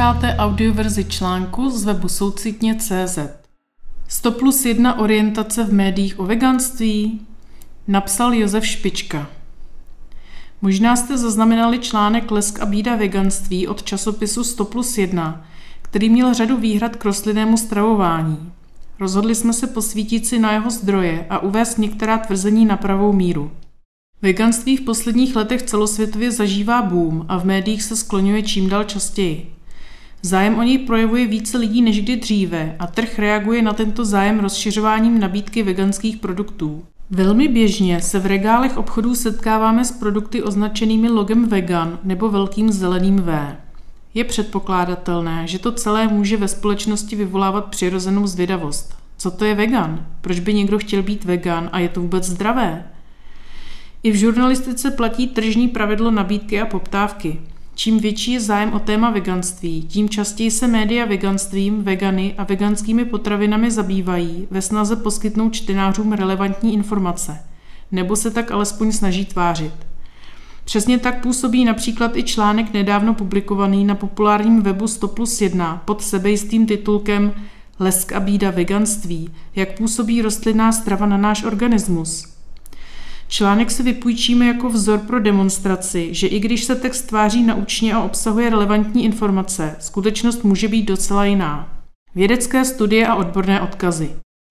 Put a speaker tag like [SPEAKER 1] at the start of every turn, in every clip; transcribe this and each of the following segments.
[SPEAKER 1] Posloucháte audioverzi článku z webu soucitně.cz. 100 plus 1 orientace v médiích o veganství napsal Josef Špička. Možná jste zaznamenali článek Lesk a bída veganství od časopisu 100 plus 1, který měl řadu výhrad k rostlinnému stravování. Rozhodli jsme se posvítit si na jeho zdroje a uvést některá tvrzení na pravou míru. Veganství v posledních letech celosvětově zažívá boom a v médiích se skloňuje čím dál častěji. Zájem o něj projevuje více lidí než kdy dříve a trh reaguje na tento zájem rozšiřováním nabídky veganských produktů. Velmi běžně se v regálech obchodů setkáváme s produkty označenými logem vegan nebo velkým zeleným V. Je předpokládatelné, že to celé může ve společnosti vyvolávat přirozenou zvědavost. Co to je vegan? Proč by někdo chtěl být vegan a je to vůbec zdravé? I v žurnalistice platí tržní pravidlo nabídky a poptávky. Čím větší je zájem o téma veganství, tím častěji se média veganstvím, vegany a veganskými potravinami zabývají ve snaze poskytnout čtenářům relevantní informace, nebo se tak alespoň snaží tvářit. Přesně tak působí například i článek nedávno publikovaný na populárním webu 100 plus 1 pod sebejistým titulkem Lesk a bída veganství, jak působí rostlinná strava na náš organismus – Článek si vypůjčíme jako vzor pro demonstraci, že i když se text tváří naučně a obsahuje relevantní informace, skutečnost může být docela jiná. Vědecké studie a odborné odkazy.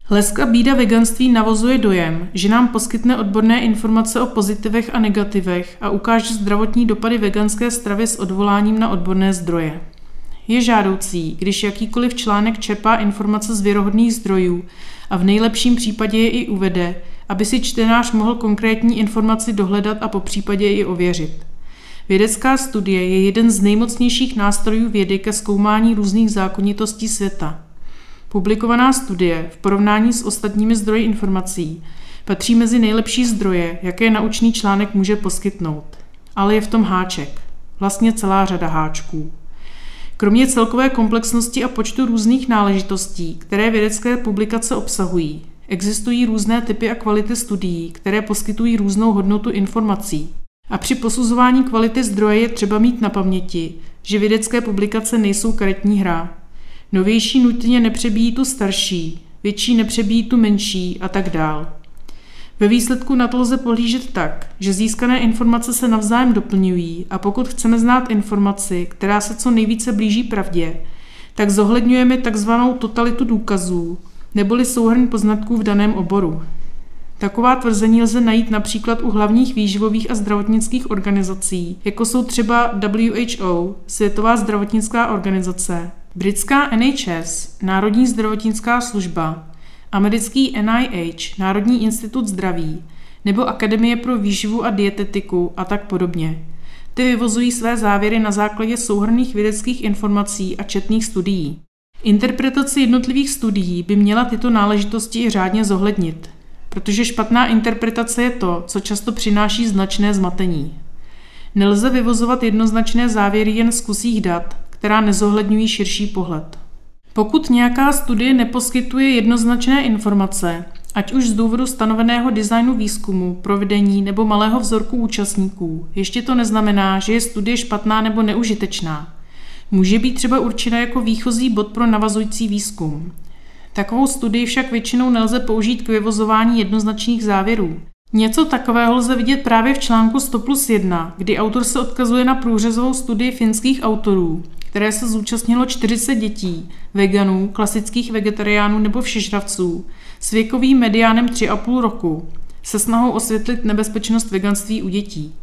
[SPEAKER 1] Leska bída veganství navozuje dojem, že nám poskytne odborné informace o pozitivech a negativech a ukáže zdravotní dopady veganské stravy s odvoláním na odborné zdroje. Je žádoucí, když jakýkoliv článek čerpá informace z věrohodných zdrojů a v nejlepším případě je i uvede, aby si čtenář mohl konkrétní informaci dohledat a po případě i ověřit. Vědecká studie je jeden z nejmocnějších nástrojů vědy ke zkoumání různých zákonitostí světa. Publikovaná studie v porovnání s ostatními zdroji informací patří mezi nejlepší zdroje, jaké naučný článek může poskytnout. Ale je v tom háček. Vlastně celá řada háčků. Kromě celkové komplexnosti a počtu různých náležitostí, které vědecké publikace obsahují, Existují různé typy a kvality studií, které poskytují různou hodnotu informací. A při posuzování kvality zdroje je třeba mít na paměti, že vědecké publikace nejsou karetní hra. Novější nutně nepřebíjí tu starší, větší nepřebíjí tu menší a tak dál. Ve výsledku na to lze pohlížet tak, že získané informace se navzájem doplňují a pokud chceme znát informaci, která se co nejvíce blíží pravdě, tak zohledňujeme takzvanou totalitu důkazů, neboli souhrn poznatků v daném oboru. Taková tvrzení lze najít například u hlavních výživových a zdravotnických organizací, jako jsou třeba WHO, Světová zdravotnická organizace, britská NHS, Národní zdravotnická služba, americký NIH, Národní institut zdraví, nebo Akademie pro výživu a dietetiku a tak podobně. Ty vyvozují své závěry na základě souhrných vědeckých informací a četných studií. Interpretace jednotlivých studií by měla tyto náležitosti i řádně zohlednit, protože špatná interpretace je to, co často přináší značné zmatení. Nelze vyvozovat jednoznačné závěry jen z kusích dat, která nezohledňují širší pohled. Pokud nějaká studie neposkytuje jednoznačné informace, ať už z důvodu stanoveného designu výzkumu, provedení nebo malého vzorku účastníků, ještě to neznamená, že je studie špatná nebo neužitečná. Může být třeba určena jako výchozí bod pro navazující výzkum. Takovou studii však většinou nelze použít k vyvozování jednoznačných závěrů. Něco takového lze vidět právě v článku 100 plus 1, kdy autor se odkazuje na průřezovou studii finských autorů, které se zúčastnilo 40 dětí, veganů, klasických vegetariánů nebo všežravců, s věkovým mediánem 3,5 roku, se snahou osvětlit nebezpečnost veganství u dětí.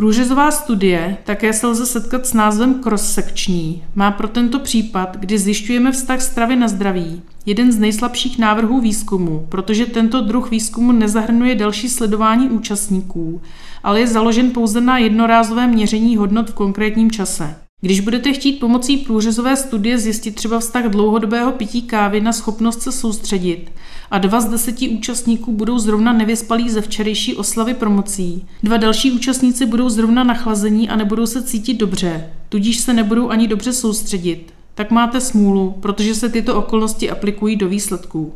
[SPEAKER 1] Průřezová studie, také se lze setkat s názvem cross-sekční, má pro tento případ, kdy zjišťujeme vztah stravy na zdraví, jeden z nejslabších návrhů výzkumu, protože tento druh výzkumu nezahrnuje další sledování účastníků, ale je založen pouze na jednorázovém měření hodnot v konkrétním čase. Když budete chtít pomocí průřezové studie zjistit třeba vztah dlouhodobého pití kávy na schopnost se soustředit a dva z deseti účastníků budou zrovna nevyspalí ze včerejší oslavy promocí, dva další účastníci budou zrovna nachlazení a nebudou se cítit dobře, tudíž se nebudou ani dobře soustředit, tak máte smůlu, protože se tyto okolnosti aplikují do výsledků.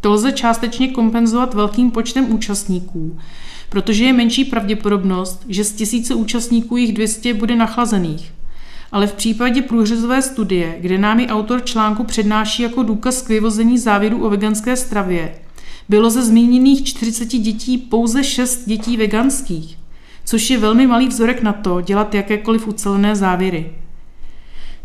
[SPEAKER 1] To lze částečně kompenzovat velkým počtem účastníků, protože je menší pravděpodobnost, že z tisíce účastníků jich 200 bude nachlazených – ale v případě průřezové studie, kde nám ji autor článku přednáší jako důkaz k vyvození závěrů o veganské stravě, bylo ze zmíněných 40 dětí pouze 6 dětí veganských, což je velmi malý vzorek na to dělat jakékoliv ucelené závěry.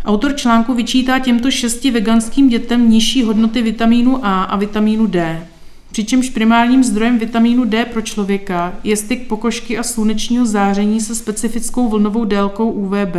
[SPEAKER 1] Autor článku vyčítá těmto šesti veganským dětem nižší hodnoty vitamínu A a vitamínu D. Přičemž primárním zdrojem vitamínu D pro člověka je styk pokožky a slunečního záření se specifickou vlnovou délkou UVB.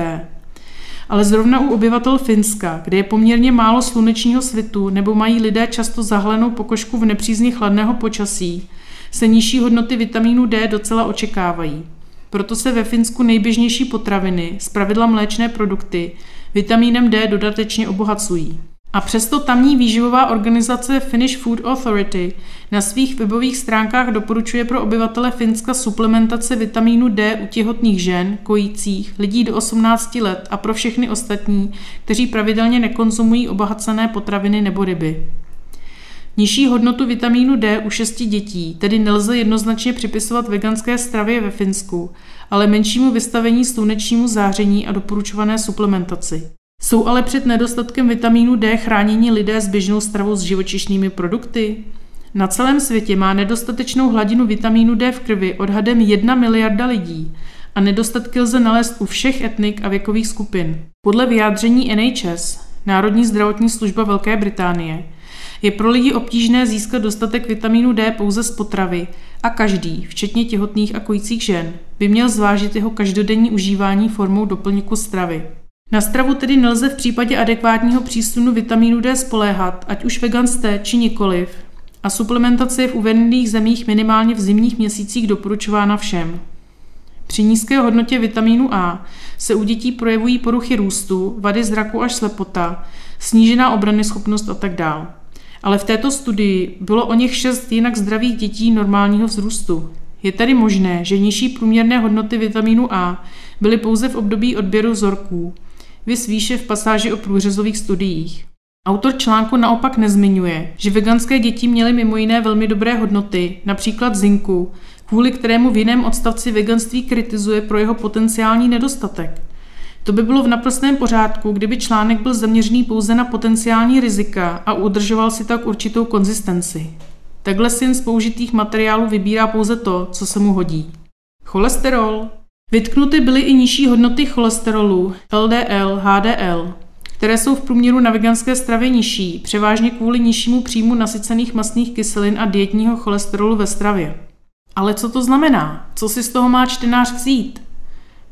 [SPEAKER 1] Ale zrovna u obyvatel Finska, kde je poměrně málo slunečního svitu nebo mají lidé často zahlenou pokožku v nepřízně chladného počasí, se nižší hodnoty vitamínu D docela očekávají. Proto se ve Finsku nejběžnější potraviny, zpravidla mléčné produkty, vitamínem D dodatečně obohacují. A přesto tamní výživová organizace Finnish Food Authority na svých webových stránkách doporučuje pro obyvatele Finska suplementace vitamínu D u těhotných žen, kojících, lidí do 18 let a pro všechny ostatní, kteří pravidelně nekonzumují obohacené potraviny nebo ryby. Nižší hodnotu vitamínu D u šesti dětí tedy nelze jednoznačně připisovat veganské stravě ve Finsku, ale menšímu vystavení slunečnímu záření a doporučované suplementaci. Jsou ale před nedostatkem vitamínu D chráněni lidé s běžnou stravou s živočišnými produkty? Na celém světě má nedostatečnou hladinu vitamínu D v krvi odhadem 1 miliarda lidí a nedostatky lze nalézt u všech etnik a věkových skupin. Podle vyjádření NHS, Národní zdravotní služba Velké Británie, je pro lidi obtížné získat dostatek vitamínu D pouze z potravy a každý, včetně těhotných a kojících žen, by měl zvážit jeho každodenní užívání formou doplňku stravy. Na stravu tedy nelze v případě adekvátního přísunu vitamínu D spoléhat, ať už vegan jste či nikoliv. A suplementace je v uvedených zemích minimálně v zimních měsících doporučována všem. Při nízké hodnotě vitamínu A se u dětí projevují poruchy růstu, vady zraku až slepota, snížená obrany schopnost a tak dále. Ale v této studii bylo o něch šest jinak zdravých dětí normálního vzrůstu. Je tedy možné, že nižší průměrné hodnoty vitamínu A byly pouze v období odběru vzorků, vys výše v pasáži o průřezových studiích. Autor článku naopak nezmiňuje, že veganské děti měly mimo jiné velmi dobré hodnoty, například zinku, kvůli kterému v jiném odstavci veganství kritizuje pro jeho potenciální nedostatek. To by bylo v naprostém pořádku, kdyby článek byl zaměřený pouze na potenciální rizika a udržoval si tak určitou konzistenci. Takhle si jen z použitých materiálů vybírá pouze to, co se mu hodí. Cholesterol. Vytknuty byly i nižší hodnoty cholesterolu, LDL, HDL, které jsou v průměru na veganské stravě nižší, převážně kvůli nižšímu příjmu nasycených mastných kyselin a dietního cholesterolu ve stravě. Ale co to znamená? Co si z toho má čtenář vzít?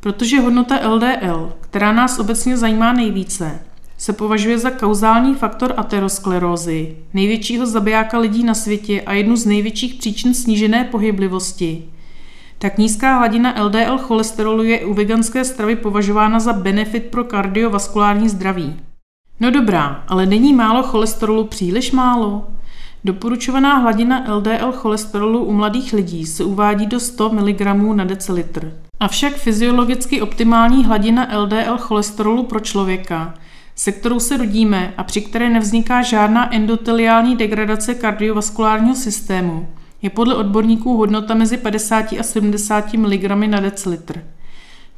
[SPEAKER 1] Protože hodnota LDL, která nás obecně zajímá nejvíce, se považuje za kauzální faktor aterosklerózy, největšího zabijáka lidí na světě a jednu z největších příčin snížené pohyblivosti, tak nízká hladina LDL cholesterolu je u veganské stravy považována za benefit pro kardiovaskulární zdraví. No dobrá, ale není málo cholesterolu příliš málo? Doporučovaná hladina LDL cholesterolu u mladých lidí se uvádí do 100 mg na decilitr. Avšak fyziologicky optimální hladina LDL cholesterolu pro člověka, se kterou se rodíme a při které nevzniká žádná endoteliální degradace kardiovaskulárního systému, je podle odborníků hodnota mezi 50 a 70 mg na decilitr.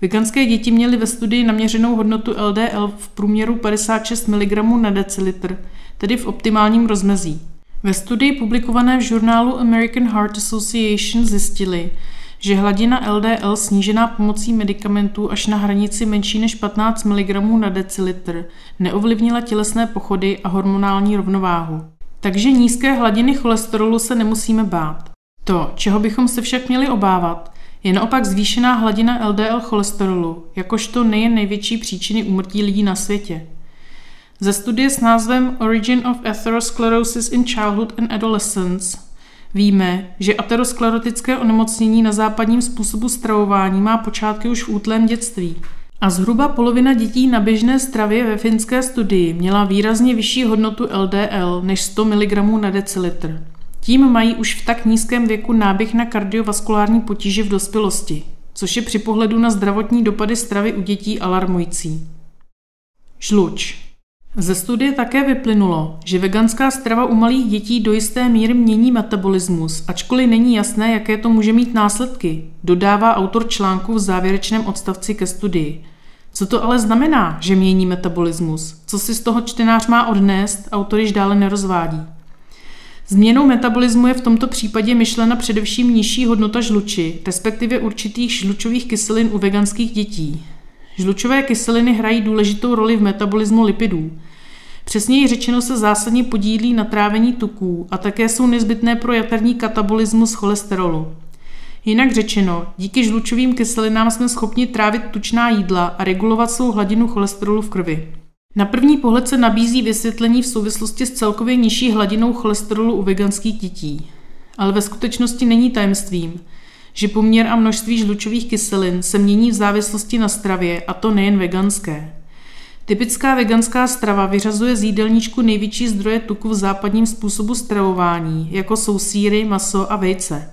[SPEAKER 1] Veganské děti měly ve studii naměřenou hodnotu LDL v průměru 56 mg na decilitr, tedy v optimálním rozmezí. Ve studii publikované v žurnálu American Heart Association zjistili, že hladina LDL snížená pomocí medicamentů až na hranici menší než 15 mg na decilitr neovlivnila tělesné pochody a hormonální rovnováhu. Takže nízké hladiny cholesterolu se nemusíme bát. To, čeho bychom se však měli obávat, je naopak zvýšená hladina LDL cholesterolu, jakožto nejen největší příčiny úmrtí lidí na světě. Ze studie s názvem Origin of Atherosclerosis in Childhood and Adolescence víme, že aterosklerotické onemocnění na západním způsobu stravování má počátky už v útlém dětství – a zhruba polovina dětí na běžné stravě ve finské studii měla výrazně vyšší hodnotu LDL než 100 mg na decilitr. Tím mají už v tak nízkém věku náběh na kardiovaskulární potíže v dospělosti, což je při pohledu na zdravotní dopady stravy u dětí alarmující. Žluč. Ze studie také vyplynulo, že veganská strava u malých dětí do jisté míry mění metabolismus, ačkoliv není jasné, jaké to může mít následky, dodává autor článku v závěrečném odstavci ke studii. Co to ale znamená, že mění metabolismus? Co si z toho čtenář má odnést, autor již dále nerozvádí. Změnou metabolismu je v tomto případě myšlena především nižší hodnota žluči, respektive určitých žlučových kyselin u veganských dětí. Žlučové kyseliny hrají důležitou roli v metabolismu lipidů. Přesněji řečeno se zásadně podílí na trávení tuků a také jsou nezbytné pro jaterní katabolismus cholesterolu. Jinak řečeno, díky žlučovým kyselinám jsme schopni trávit tučná jídla a regulovat svou hladinu cholesterolu v krvi. Na první pohled se nabízí vysvětlení v souvislosti s celkově nižší hladinou cholesterolu u veganských dětí. Ale ve skutečnosti není tajemstvím, že poměr a množství žlučových kyselin se mění v závislosti na stravě, a to nejen veganské. Typická veganská strava vyřazuje z jídelníčku největší zdroje tuku v západním způsobu stravování, jako jsou síry, maso a vejce.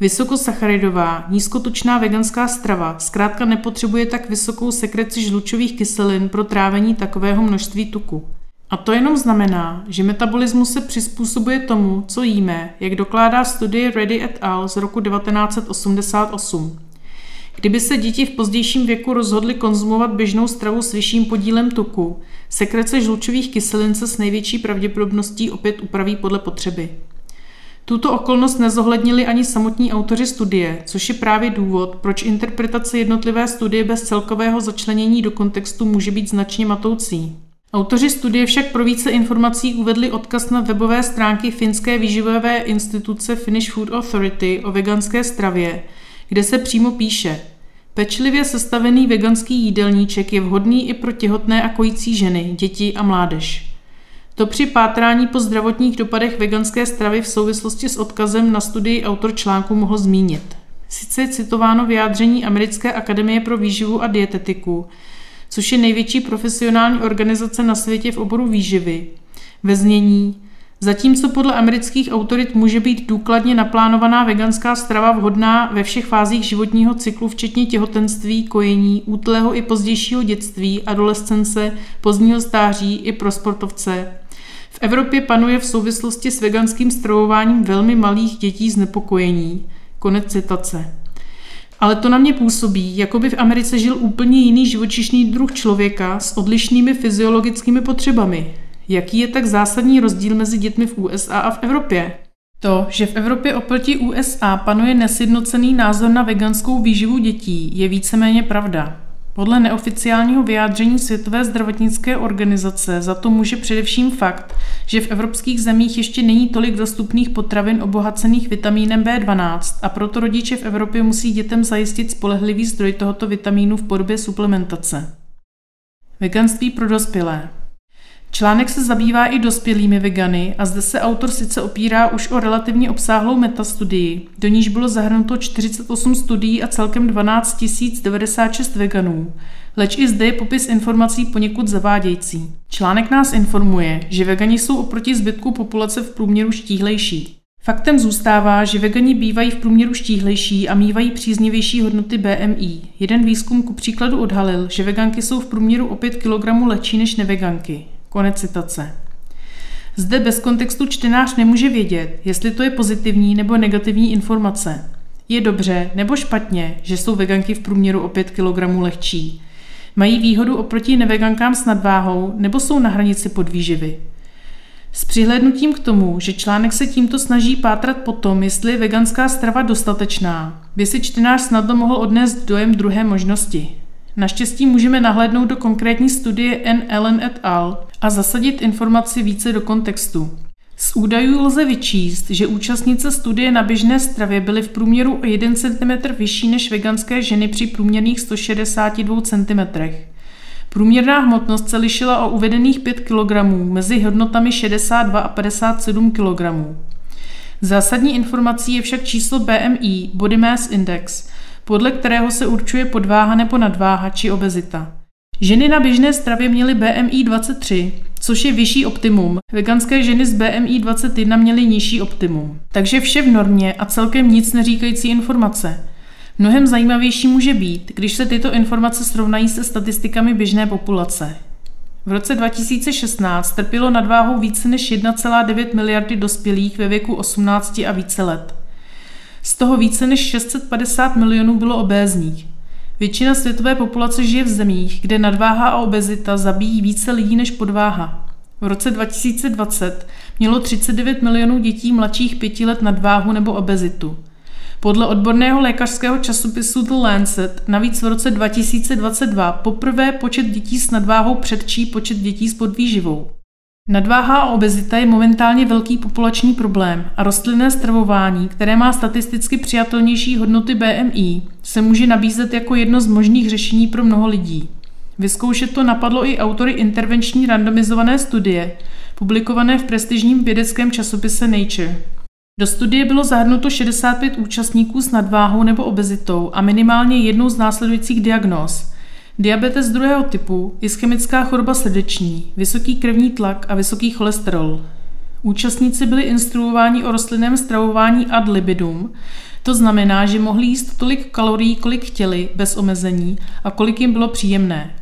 [SPEAKER 1] Vysokosacharidová, nízkotučná veganská strava zkrátka nepotřebuje tak vysokou sekreci žlučových kyselin pro trávení takového množství tuku. A to jenom znamená, že metabolismus se přizpůsobuje tomu, co jíme, jak dokládá studie Reddy et al. z roku 1988. Kdyby se děti v pozdějším věku rozhodly konzumovat běžnou stravu s vyšším podílem tuku, sekrece žlučových kyselin se s největší pravděpodobností opět upraví podle potřeby. Tuto okolnost nezohlednili ani samotní autoři studie, což je právě důvod, proč interpretace jednotlivé studie bez celkového začlenění do kontextu může být značně matoucí. Autoři studie však pro více informací uvedli odkaz na webové stránky finské výživové instituce Finnish Food Authority o veganské stravě, kde se přímo píše Pečlivě sestavený veganský jídelníček je vhodný i pro těhotné a kojící ženy, děti a mládež. To při pátrání po zdravotních dopadech veganské stravy v souvislosti s odkazem na studii autor článku mohl zmínit. Sice je citováno vyjádření Americké akademie pro výživu a dietetiku, což je největší profesionální organizace na světě v oboru výživy, ve znění Zatímco podle amerických autorit může být důkladně naplánovaná veganská strava vhodná ve všech fázích životního cyklu, včetně těhotenství, kojení, útlého i pozdějšího dětství, adolescence, pozdního stáří i pro sportovce, v Evropě panuje v souvislosti s veganským stravováním velmi malých dětí znepokojení. Konec citace. Ale to na mě působí, jako by v Americe žil úplně jiný živočišný druh člověka s odlišnými fyziologickými potřebami. Jaký je tak zásadní rozdíl mezi dětmi v USA a v Evropě? To, že v Evropě oproti USA panuje nesjednocený názor na veganskou výživu dětí, je víceméně pravda. Podle neoficiálního vyjádření Světové zdravotnické organizace za to může především fakt, že v evropských zemích ještě není tolik dostupných potravin obohacených vitamínem B12 a proto rodiče v Evropě musí dětem zajistit spolehlivý zdroj tohoto vitamínu v podobě suplementace. Veganství pro dospělé. Článek se zabývá i dospělými vegany a zde se autor sice opírá už o relativně obsáhlou metastudii, do níž bylo zahrnuto 48 studií a celkem 12 096 veganů, leč i zde je popis informací poněkud zavádějící. Článek nás informuje, že vegani jsou oproti zbytku populace v průměru štíhlejší. Faktem zůstává, že vegani bývají v průměru štíhlejší a mývají příznivější hodnoty BMI. Jeden výzkum ku příkladu odhalil, že veganky jsou v průměru o 5 kg lehčí než neveganky. Konec citace. Zde bez kontextu čtenář nemůže vědět, jestli to je pozitivní nebo negativní informace. Je dobře nebo špatně, že jsou veganky v průměru o 5 kg lehčí. Mají výhodu oproti nevegankám s nadváhou nebo jsou na hranici podvýživy. S přihlédnutím k tomu, že článek se tímto snaží pátrat po tom, jestli je veganská strava dostatečná, by si čtenář snadno mohl odnést dojem druhé možnosti. Naštěstí můžeme nahlédnout do konkrétní studie N. Allen et al. a zasadit informaci více do kontextu. Z údajů lze vyčíst, že účastnice studie na běžné stravě byly v průměru o 1 cm vyšší než veganské ženy při průměrných 162 cm. Průměrná hmotnost se lišila o uvedených 5 kg mezi hodnotami 62 a 57 kg. Zásadní informací je však číslo BMI, Body Mass Index, podle kterého se určuje podváha nebo nadváha či obezita. Ženy na běžné stravě měly BMI 23, což je vyšší optimum. Veganské ženy s BMI 21 měly nižší optimum. Takže vše v normě a celkem nic neříkající informace. Mnohem zajímavější může být, když se tyto informace srovnají se statistikami běžné populace. V roce 2016 trpělo nadváhou více než 1,9 miliardy dospělých ve věku 18 a více let. Z toho více než 650 milionů bylo obézních. Většina světové populace žije v zemích, kde nadváha a obezita zabíjí více lidí než podváha. V roce 2020 mělo 39 milionů dětí mladších pěti let nadváhu nebo obezitu. Podle odborného lékařského časopisu The Lancet navíc v roce 2022 poprvé počet dětí s nadváhou předčí počet dětí s podvýživou. Nadváha a obezita je momentálně velký populační problém a rostlinné stravování, které má statisticky přijatelnější hodnoty BMI, se může nabízet jako jedno z možných řešení pro mnoho lidí. Vyzkoušet to napadlo i autory intervenční randomizované studie, publikované v prestižním vědeckém časopise Nature. Do studie bylo zahrnuto 65 účastníků s nadváhou nebo obezitou a minimálně jednou z následujících diagnóz. Diabetes druhého typu, ischemická choroba srdeční, vysoký krevní tlak a vysoký cholesterol. Účastníci byli instruováni o rostlinném stravování ad libidum, to znamená, že mohli jíst tolik kalorií, kolik chtěli, bez omezení a kolik jim bylo příjemné.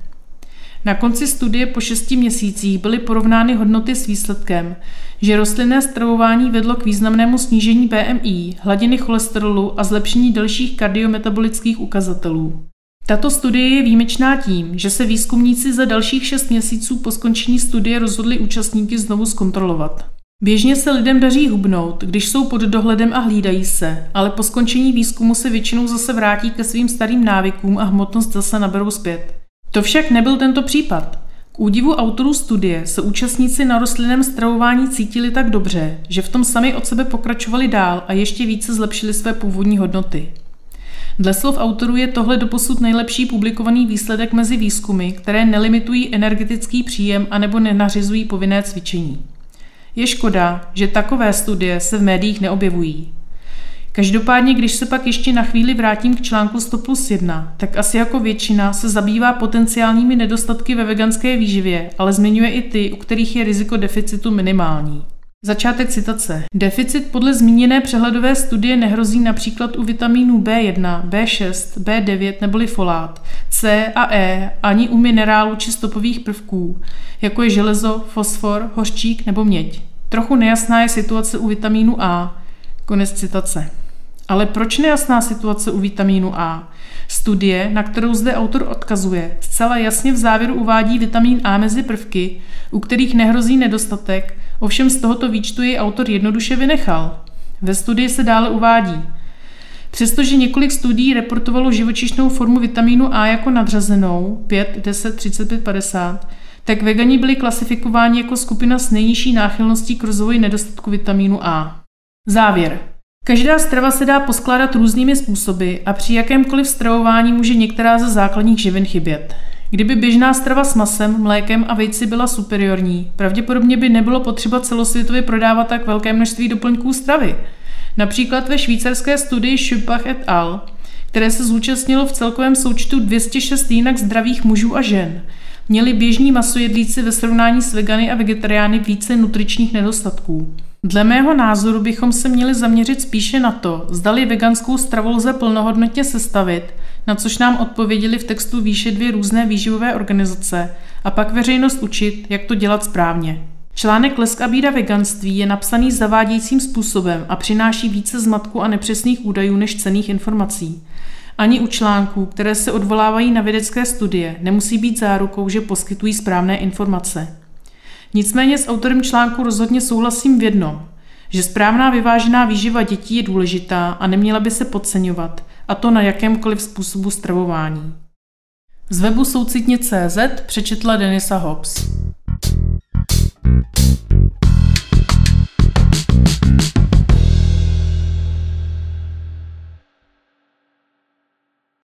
[SPEAKER 1] Na konci studie po 6 měsících byly porovnány hodnoty s výsledkem, že rostlinné stravování vedlo k významnému snížení BMI, hladiny cholesterolu a zlepšení dalších kardiometabolických ukazatelů. Tato studie je výjimečná tím, že se výzkumníci za dalších 6 měsíců po skončení studie rozhodli účastníky znovu zkontrolovat. Běžně se lidem daří hubnout, když jsou pod dohledem a hlídají se, ale po skončení výzkumu se většinou zase vrátí ke svým starým návykům a hmotnost zase naberou zpět. To však nebyl tento případ. K údivu autorů studie se účastníci na rostlinném stravování cítili tak dobře, že v tom sami od sebe pokračovali dál a ještě více zlepšili své původní hodnoty. Dle slov autorů je tohle doposud nejlepší publikovaný výsledek mezi výzkumy, které nelimitují energetický příjem anebo nenařizují povinné cvičení. Je škoda, že takové studie se v médiích neobjevují. Každopádně, když se pak ještě na chvíli vrátím k článku 100 plus 1, tak asi jako většina se zabývá potenciálními nedostatky ve veganské výživě, ale zmiňuje i ty, u kterých je riziko deficitu minimální. Začátek citace. Deficit podle zmíněné přehledové studie nehrozí například u vitamínů B1, B6, B9 neboli folát, C a E, ani u minerálů či stopových prvků, jako je železo, fosfor, hořčík nebo měď. Trochu nejasná je situace u vitamínu A. Konec citace. Ale proč nejasná situace u vitamínu A? Studie, na kterou zde autor odkazuje, zcela jasně v závěru uvádí vitamin A mezi prvky, u kterých nehrozí nedostatek, ovšem z tohoto výčtu jej autor jednoduše vynechal. Ve studii se dále uvádí, Přestože několik studií reportovalo živočišnou formu vitamínu A jako nadřazenou 5, 10, 35, 50, tak vegani byli klasifikováni jako skupina s nejnižší náchylností k rozvoji nedostatku vitamínu A. Závěr. Každá strava se dá poskládat různými způsoby a při jakémkoliv stravování může některá ze základních živin chybět. Kdyby běžná strava s masem, mlékem a vejci byla superiorní, pravděpodobně by nebylo potřeba celosvětově prodávat tak velké množství doplňků stravy. Například ve švýcarské studii Schupach et al., které se zúčastnilo v celkovém součtu 206 jinak zdravých mužů a žen, měli běžní masojedlíci ve srovnání s vegany a vegetariány více nutričních nedostatků. Dle mého názoru bychom se měli zaměřit spíše na to, zdali veganskou stravu lze plnohodnotně sestavit, na což nám odpověděli v textu výše dvě různé výživové organizace a pak veřejnost učit, jak to dělat správně. Článek Lesk a bída veganství je napsaný zavádějícím způsobem a přináší více zmatku a nepřesných údajů než cených informací. Ani u článků, které se odvolávají na vědecké studie, nemusí být zárukou, že poskytují správné informace. Nicméně s autorem článku rozhodně souhlasím v jednom, že správná vyvážená výživa dětí je důležitá a neměla by se podceňovat, a to na jakémkoliv způsobu stravování. Z webu soucitně.cz přečetla Denisa Hobbs.